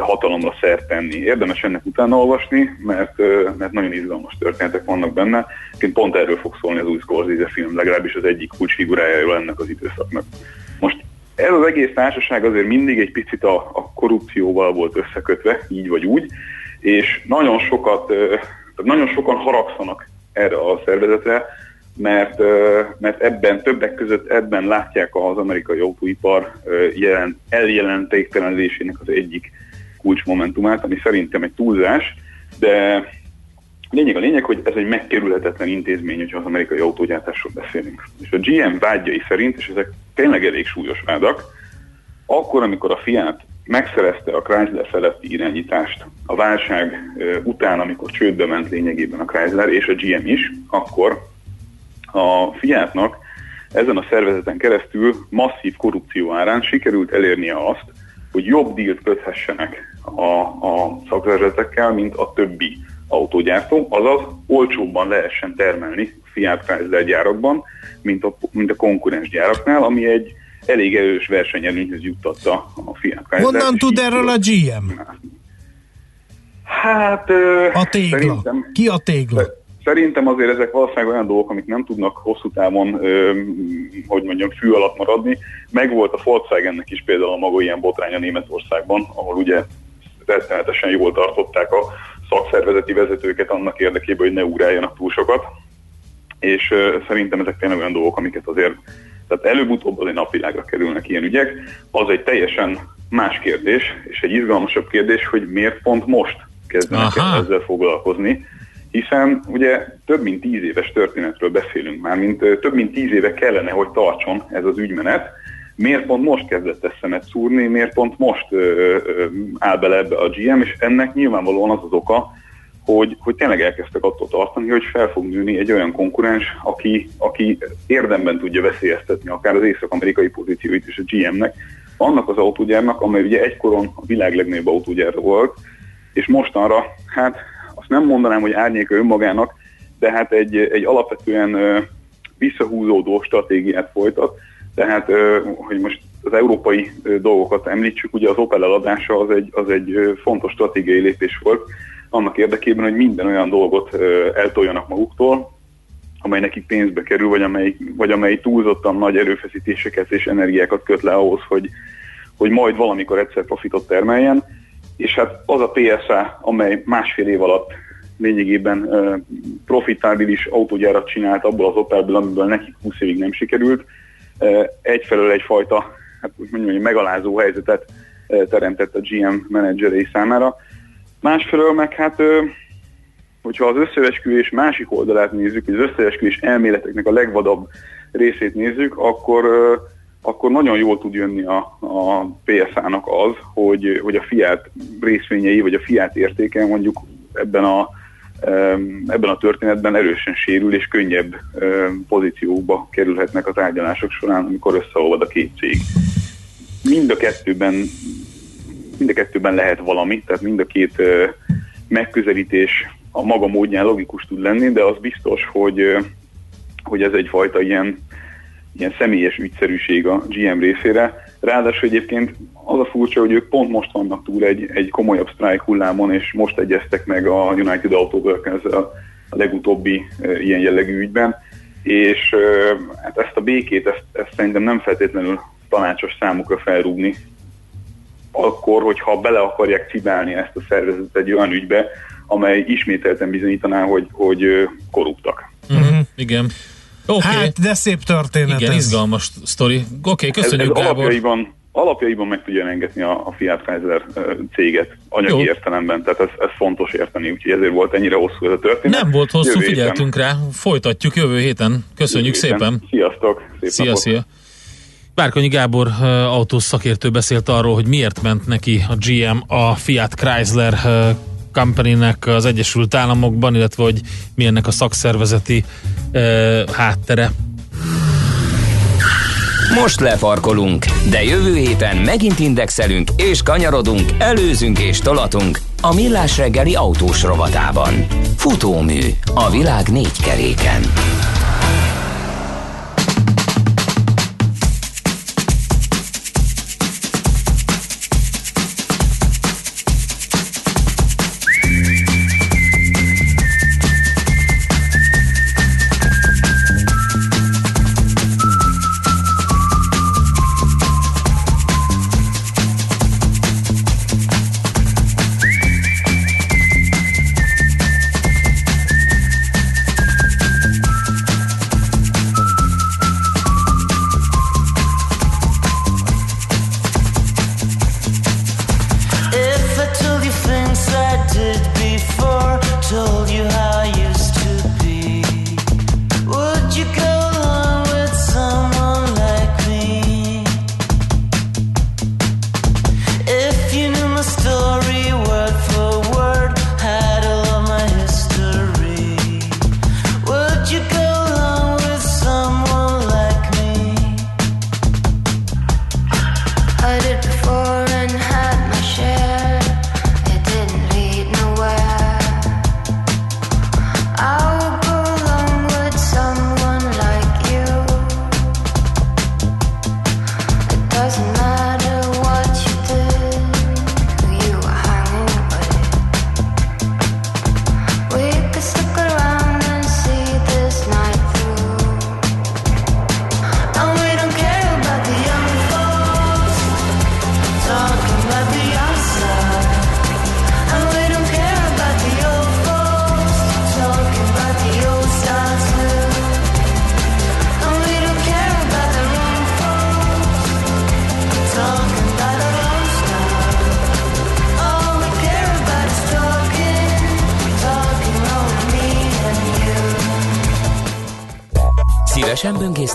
hatalomra szert tenni. Érdemes ennek utána olvasni, mert, mert nagyon izgalmas történetek vannak benne. Egyébként pont erről fog szólni az új Scorsese film, legalábbis az egyik kulcsfigurájáról ennek az időszaknak. Most ez az egész társaság azért mindig egy picit a, a korrupcióval volt összekötve, így vagy úgy, és nagyon sokat, nagyon sokan haragszanak erre a szervezetre, mert, mert ebben, többek között ebben látják az amerikai autóipar jelen, eljelentéktelenedésének az egyik kulcsmomentumát, ami szerintem egy túlzás, de lényeg a lényeg, hogy ez egy megkerülhetetlen intézmény, hogyha az amerikai autógyártásról beszélünk. És a GM vágyai szerint, és ezek tényleg elég súlyos vádak, akkor, amikor a Fiat megszerezte a Chrysler feletti irányítást a válság után, amikor csődbe ment lényegében a Chrysler és a GM is, akkor a Fiatnak ezen a szervezeten keresztül masszív korrupció árán sikerült elérnie azt, hogy jobb dílt köthessenek a, a szakszervezetekkel, mint a többi autógyártó, azaz olcsóbban lehessen termelni Fiat Chrysler gyárakban, mint a, mint a konkurens gyáraknál, ami egy elég erős versenyelőnyhöz juttatta a Fiat Chrysler. Honnan tud erről a GM? Hát... A tégla. Szerintem, Ki a tégla? Szerintem azért ezek valószínűleg olyan dolgok, amik nem tudnak hosszú távon, ö, hogy mondjam, fű alatt maradni. Megvolt a Volkswagennek is például a maga ilyen botránya Németországban, ahol ugye rettenetesen jól tartották a szakszervezeti vezetőket annak érdekében, hogy ne ugráljanak túl sokat. És ö, szerintem ezek tényleg olyan dolgok, amiket azért, tehát előbb-utóbb azért napvilágra kerülnek ilyen ügyek. Az egy teljesen más kérdés, és egy izgalmasabb kérdés, hogy miért pont most kezdenek Aha. ezzel foglalkozni, hiszen ugye több mint tíz éves történetről beszélünk már, mint több mint tíz éve kellene, hogy tartson ez az ügymenet. Miért pont most kezdett ezt szúrni, miért pont most ö, ö, áll bele ebbe a GM, és ennek nyilvánvalóan az az oka, hogy, hogy tényleg elkezdtek attól tartani, hogy fel fog nőni egy olyan konkurens, aki, aki érdemben tudja veszélyeztetni akár az észak-amerikai pozícióit is a GM-nek, annak az autógyárnak, amely ugye egykoron a világ legnagyobb autógyár volt, és mostanra, hát azt nem mondanám, hogy árnyéka önmagának, de hát egy, egy alapvetően visszahúzódó stratégiát folytat, tehát, hogy most az európai dolgokat említsük, ugye az Opel eladása az egy, az egy fontos stratégiai lépés volt, annak érdekében, hogy minden olyan dolgot eltoljanak maguktól, amely nekik pénzbe kerül, vagy amely, vagy amely túlzottan nagy erőfeszítéseket és energiákat köt le ahhoz, hogy, hogy majd valamikor egyszer profitot termeljen. És hát az a PSA, amely másfél év alatt lényegében profitábilis autógyárat csinált abból az Opelből, amiből nekik 20 évig nem sikerült, egyfelől egyfajta, hát úgy hogy megalázó helyzetet teremtett a GM menedzserei számára. Másfelől meg hát hogyha az összeesküvés másik oldalát nézzük, az összeesküvés elméleteknek a legvadabb részét nézzük, akkor, akkor nagyon jól tud jönni a, a PSA-nak az, hogy, hogy a Fiat részvényei, vagy a Fiat értéke mondjuk ebben a, ebben a történetben erősen sérül, és könnyebb em, pozíciókba kerülhetnek a tárgyalások során, amikor összeolvad a két cég. Mind a kettőben mind a kettőben lehet valami, tehát mind a két megközelítés a maga módján logikus tud lenni, de az biztos, hogy, hogy ez egyfajta ilyen, ilyen személyes ügyszerűség a GM részére. Ráadásul egyébként az a furcsa, hogy ők pont most vannak túl egy, egy komolyabb sztrájk hullámon, és most egyeztek meg a United Auto workers a legutóbbi ö, ilyen jellegű ügyben, és ö, hát ezt a békét, ezt, ezt szerintem nem feltétlenül tanácsos számukra felrúgni, akkor, hogyha bele akarják cibálni ezt a szervezetet egy olyan ügybe, amely ismételten bizonyítaná, hogy, hogy ö, korruptak. Uh-huh. Igen. Okay. Hát, de szép történet Igen, ez. izgalmas sztori. Oké, okay, Ez, ez köszönjük Gábor. alapjaiban, alapjaiban meg tudja engedni a, a Fiat Chrysler céget anyagi Jó. Értelemben, tehát ez, ez fontos érteni, úgyhogy ezért volt ennyire hosszú ez a történet. Nem volt hosszú, Jövő héten- figyeltünk rá. Folytatjuk jövő héten. Köszönjük jövő héten. szépen. Sziasztok! Szép Szia, napot. szia. Bárkonyi Gábor uh, autós szakértő beszélt arról, hogy miért ment neki a GM a Fiat Chrysler company-nek az Egyesült Államokban, illetve hogy mi ennek a szakszervezeti uh, háttere. Most lefarkolunk, de jövő héten megint indexelünk és kanyarodunk, előzünk és tolatunk a Millás reggeli autós rovatában. Futómű a világ négy keréken.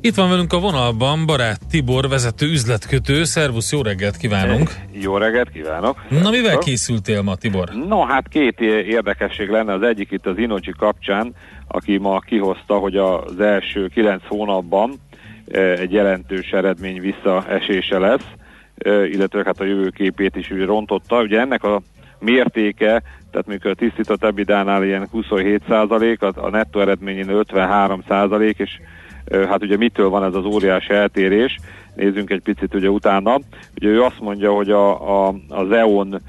Itt van velünk a vonalban barát Tibor, vezető üzletkötő. Szervusz, jó reggelt kívánunk! Jó reggelt kívánok! Na, mivel készültél ma, Tibor? No, hát két érdekesség lenne. Az egyik itt az Inoji kapcsán, aki ma kihozta, hogy az első kilenc hónapban eh, egy jelentős eredmény visszaesése lesz, eh, illetve hát a jövőképét is rontotta. Ugye ennek a mértéke, tehát mikor a tisztított ebidánál ilyen 27 százalék, a nettó eredményén 53 százalék, és hát ugye mitől van ez az óriási eltérés, nézzünk egy picit ugye utána. Ugye ő azt mondja, hogy a, a, az EON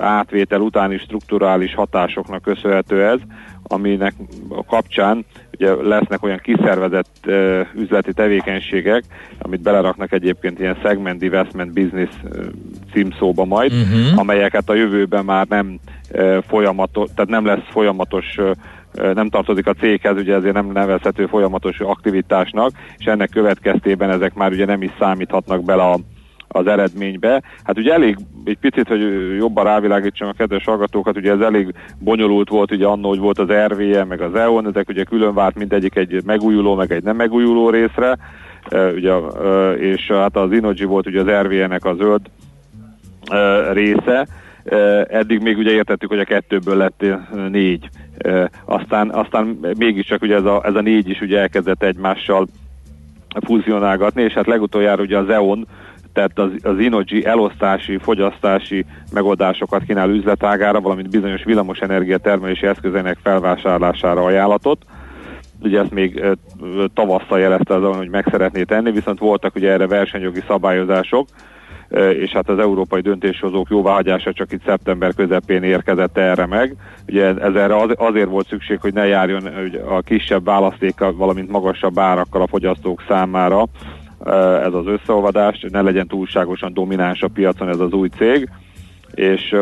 átvétel utáni strukturális hatásoknak köszönhető ez, aminek a kapcsán ugye lesznek olyan kiszervezett uh, üzleti tevékenységek, amit beleraknak egyébként ilyen segment investment business uh, címszóba majd, uh-huh. amelyeket a jövőben már nem uh, folyamatos, tehát nem lesz folyamatos uh, nem tartozik a céghez, ugye ezért nem nevezhető folyamatos aktivitásnak, és ennek következtében ezek már ugye nem is számíthatnak bele a, az eredménybe. Hát ugye elég, egy picit, hogy jobban rávilágítsam a kedves hallgatókat, ugye ez elég bonyolult volt, ugye annó, hogy volt az RVE, meg az EON, ezek ugye külön várt mindegyik egy megújuló, meg egy nem megújuló részre, ugye, és hát az Inoji volt ugye az RVE-nek a zöld része, eddig még ugye értettük, hogy a kettőből lett négy. Aztán, aztán mégiscsak ugye ez a, ez a négy is ugye elkezdett egymással fúzionálgatni, és hát legutoljára ugye az EON, tehát az, az Inoji elosztási, fogyasztási megoldásokat kínál üzletágára, valamint bizonyos villamosenergia termelési eszközének felvásárlására ajánlatot. Ugye ezt még tavasszal jelezte azon, hogy meg szeretné tenni, viszont voltak ugye erre versenyjogi szabályozások, és hát az európai döntéshozók jóváhagyása csak itt szeptember közepén érkezett erre meg. Ugye ez erre az, azért volt szükség, hogy ne járjon a kisebb választékkal, valamint magasabb árakkal a fogyasztók számára ez az összeolvadás, ne legyen túlságosan domináns a piacon ez az új cég, és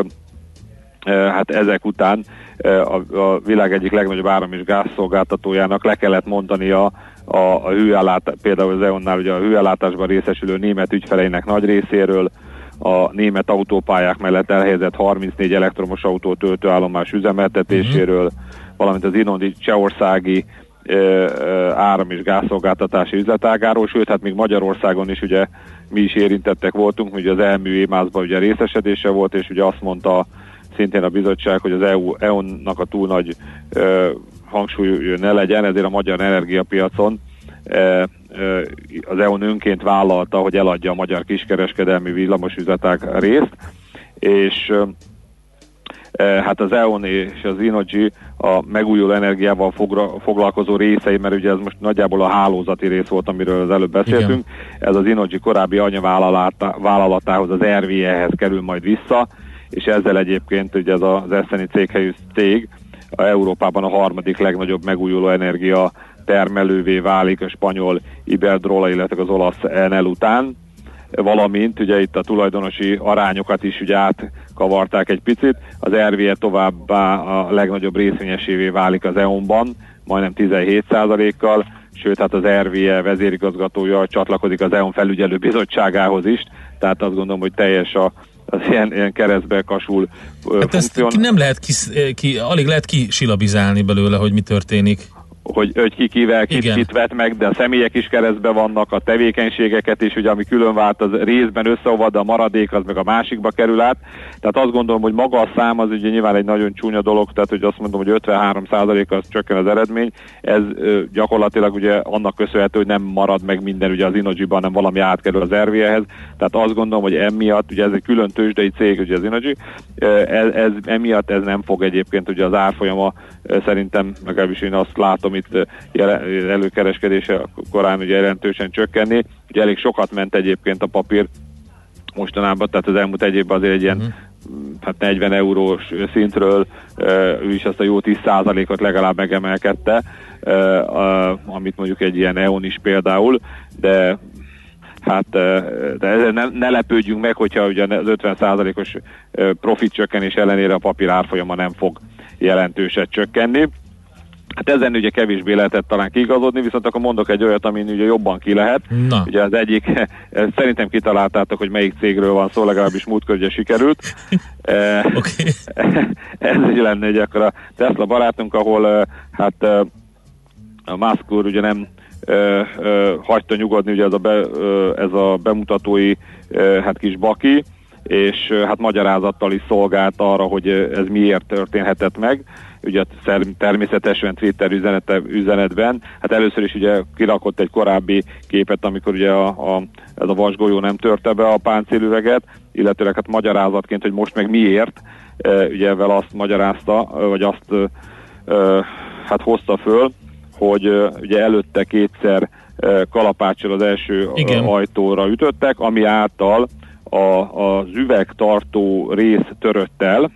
hát ezek után a, a világ egyik legnagyobb áram- és gázszolgáltatójának le kellett mondani a, a, hőellátás, például az EON-nál ugye a hőellátásban részesülő német ügyfeleinek nagy részéről, a német autópályák mellett elhelyezett 34 elektromos autó töltőállomás üzemeltetéséről, uh-huh. valamint az Inondi Csehországi áram- és gázszolgáltatási üzletágáról, sőt, hát még Magyarországon is ugye mi is érintettek voltunk, ugye az elmű émázban ugye részesedése volt, és ugye azt mondta szintén a bizottság, hogy az EU, EU-nak a túl nagy ö, hangsúly ne legyen, ezért a magyar energiapiacon ö, ö, az EU önként vállalta, hogy eladja a magyar kiskereskedelmi villamosüzeták részt, és hát az EON és az Inoji a megújuló energiával fogra, foglalkozó részei, mert ugye ez most nagyjából a hálózati rész volt, amiről az előbb beszéltünk. Igen. Ez az Inoji korábbi anyavállalatához, az RVE-hez kerül majd vissza, és ezzel egyébként ugye ez az eszeni céghelyű cég a Európában a harmadik legnagyobb megújuló energia termelővé válik a spanyol Iberdrola, illetve az olasz Enel után, valamint ugye itt a tulajdonosi arányokat is ugye átkavarták egy picit, az RVE továbbá a legnagyobb részvényesévé válik az EON-ban, majdnem 17%-kal, sőt hát az RVE vezérigazgatója csatlakozik az EON felügyelő bizottságához is, tehát azt gondolom, hogy teljes a az ilyen, ilyen keresztbe kasul hát ezt nem lehet ki, ki, alig lehet kisilabizálni belőle, hogy mi történik hogy, hogy ki kivel kit, kit vet meg, de a személyek is keresztbe vannak, a tevékenységeket is, ugye ami külön vált, az részben összeolvad, de a maradék az meg a másikba kerül át. Tehát azt gondolom, hogy maga a szám az ugye nyilván egy nagyon csúnya dolog, tehát hogy azt mondom, hogy 53 az csökken az eredmény. Ez ö, gyakorlatilag ugye annak köszönhető, hogy nem marad meg minden ugye az Inoji-ban, hanem valami átkerül az RVE-hez. Tehát azt gondolom, hogy emiatt, ugye ez egy külön tőzsdei cég, ugye az Inoji, ez, ez, emiatt ez nem fog egyébként ugye az árfolyama szerintem, legalábbis én azt látom itt előkereskedése korán ugye jelentősen csökkenni. Ugye elég sokat ment egyébként a papír mostanában, tehát az elmúlt egy évben azért egy ilyen uh-huh. hát 40 eurós szintről ő is azt a jó 10%-ot legalább megemelkedte, amit mondjuk egy ilyen EON is például, de hát de ne, ne lepődjünk meg, hogyha ugye az 50%-os eh, profit csökkenés ellenére a papír árfolyama nem fog jelentőset csökkenni. Hát ezen ugye kevésbé lehetett talán kiigazodni, viszont akkor mondok egy olyat, amin ugye jobban ki lehet. Na. Ugye az egyik, szerintem kitaláltátok, hogy melyik cégről van szó, legalábbis múltkor ugye sikerült. Eh, Ez így lenne, hogy akkor a Tesla barátunk, ahol eh, hát eh, a Musk úr ugye nem ö, ö, hagyta nyugodni ugye ez a, be, ö, ez a bemutatói ö, hát kis baki, és ö, hát magyarázattal is szolgált arra, hogy ez miért történhetett meg. Ugye természetesen Twitter üzenete, üzenetben, hát először is ugye kirakott egy korábbi képet, amikor ugye a, a, ez a vasgolyó nem törte be a páncélüveget, illetőleg hát magyarázatként, hogy most meg miért, ö, ugye ezzel azt magyarázta, ö, vagy azt ö, hát hozta föl, hogy ugye előtte kétszer kalapáccsal az első Igen. ajtóra ütöttek, ami által a, az üvegtartó rész törött el,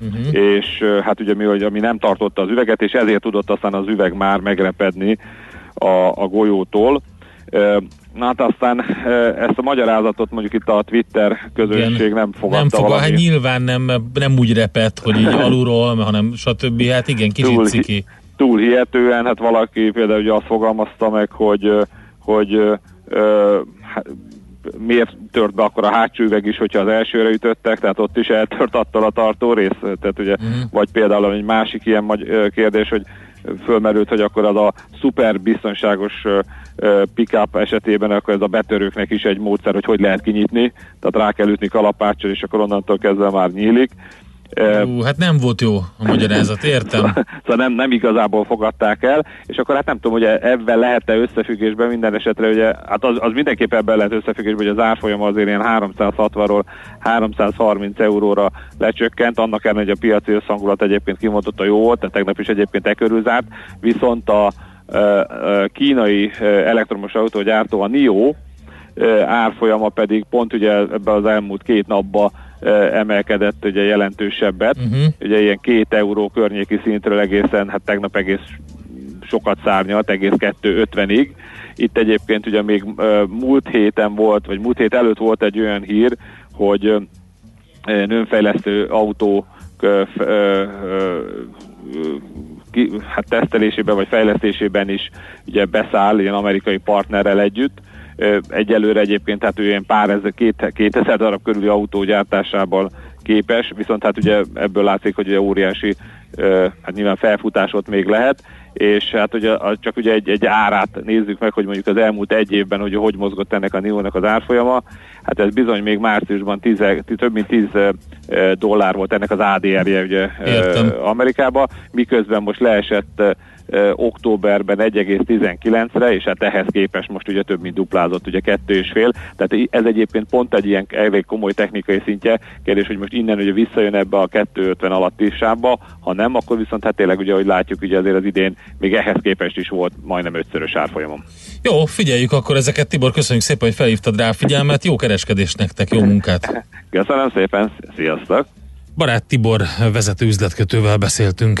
Uh-huh. és hát ugye mi, hogy ami nem tartotta az üveget, és ezért tudott aztán az üveg már megrepedni a, a golyótól. Na hát aztán ezt a magyarázatot mondjuk itt a Twitter közösség Igen. nem fogadta Nem valami. hát nyilván nem, nem úgy repett, hogy így alulról, hanem stb. Hát igen, kicsit Túl- ciki. túl hihetően, hát valaki például ugye azt fogalmazta meg, hogy, hogy ö, hát, miért tört be akkor a hátsó üveg is, hogyha az elsőre ütöttek, tehát ott is eltört attól a tartó rész, tehát ugye, Mhm. vagy például egy másik ilyen magy- kérdés, hogy fölmerült, hogy akkor az a szuper biztonságos pick-up esetében akkor ez a betörőknek is egy módszer, hogy hogy lehet kinyitni, tehát rá kell ütni kalapáccsal, és akkor onnantól kezdve már nyílik. Ú, hát nem volt jó a magyarázat, értem. szóval nem, nem igazából fogadták el, és akkor hát nem tudom, hogy ebben lehet-e összefüggésben minden esetre, ugye, hát az, az mindenképp ebben lehet összefüggésben, hogy az árfolyam azért ilyen 360-ról 330 euróra lecsökkent, annak ellenére, hogy a piaci összhangulat egyébként kimondott a jó volt, tehát tegnap is egyébként e körül zárt, viszont a ö, ö, kínai elektromos autógyártó, a NIO, árfolyama pedig pont ugye ebben az elmúlt két napban emelkedett ugye jelentősebbet, Uh-huh. ugye ilyen két euró környéki szintről egészen, hát tegnap egész sokat szárnyalt, egész 2.50-ig. Itt egyébként ugye még múlt héten volt, vagy múlt hét előtt volt egy olyan hír, hogy ö, nőnfejlesztő autó hát tesztelésében vagy fejlesztésében is ugye beszáll ilyen amerikai partnerrel együtt. Egyelőre egyébként hát ő ilyen pár ezer, két, 2000 darab körüli autó gyártásából képes, viszont hát ugye ebből látszik, hogy ugye óriási hát nyilván felfutás ott még lehet, és hát ugye csak ugye egy, egy árát nézzük meg, hogy mondjuk az elmúlt egy évben, hogy hogy mozgott ennek a NIO-nak az árfolyama, hát ez bizony még márciusban 10, több mint 10 ö, dollár volt ennek az ADR-je ugye Értem. Amerikába, miközben most leesett októberben 1,19-re, és hát ehhez képest most ugye több mint duplázott, ugye kettő és fél, tehát i- ez egyébként pont egy ilyen elég komoly technikai szintje, kérdés, hogy most innen ugye visszajön ebbe a 250 alatti sávba, ha nem, akkor viszont hát tényleg ugye, hogy látjuk, ugye azért az idén még ehhez képest is volt majdnem ötszörös árfolyamon. Jó, figyeljük akkor ezeket. Tibor, köszönjük szépen, hogy felhívtad rá a figyelmet. Jó kereskedés nektek, jó munkát. Köszönöm szépen, sziasztok! Barát Tibor vezető üzletkötővel beszéltünk.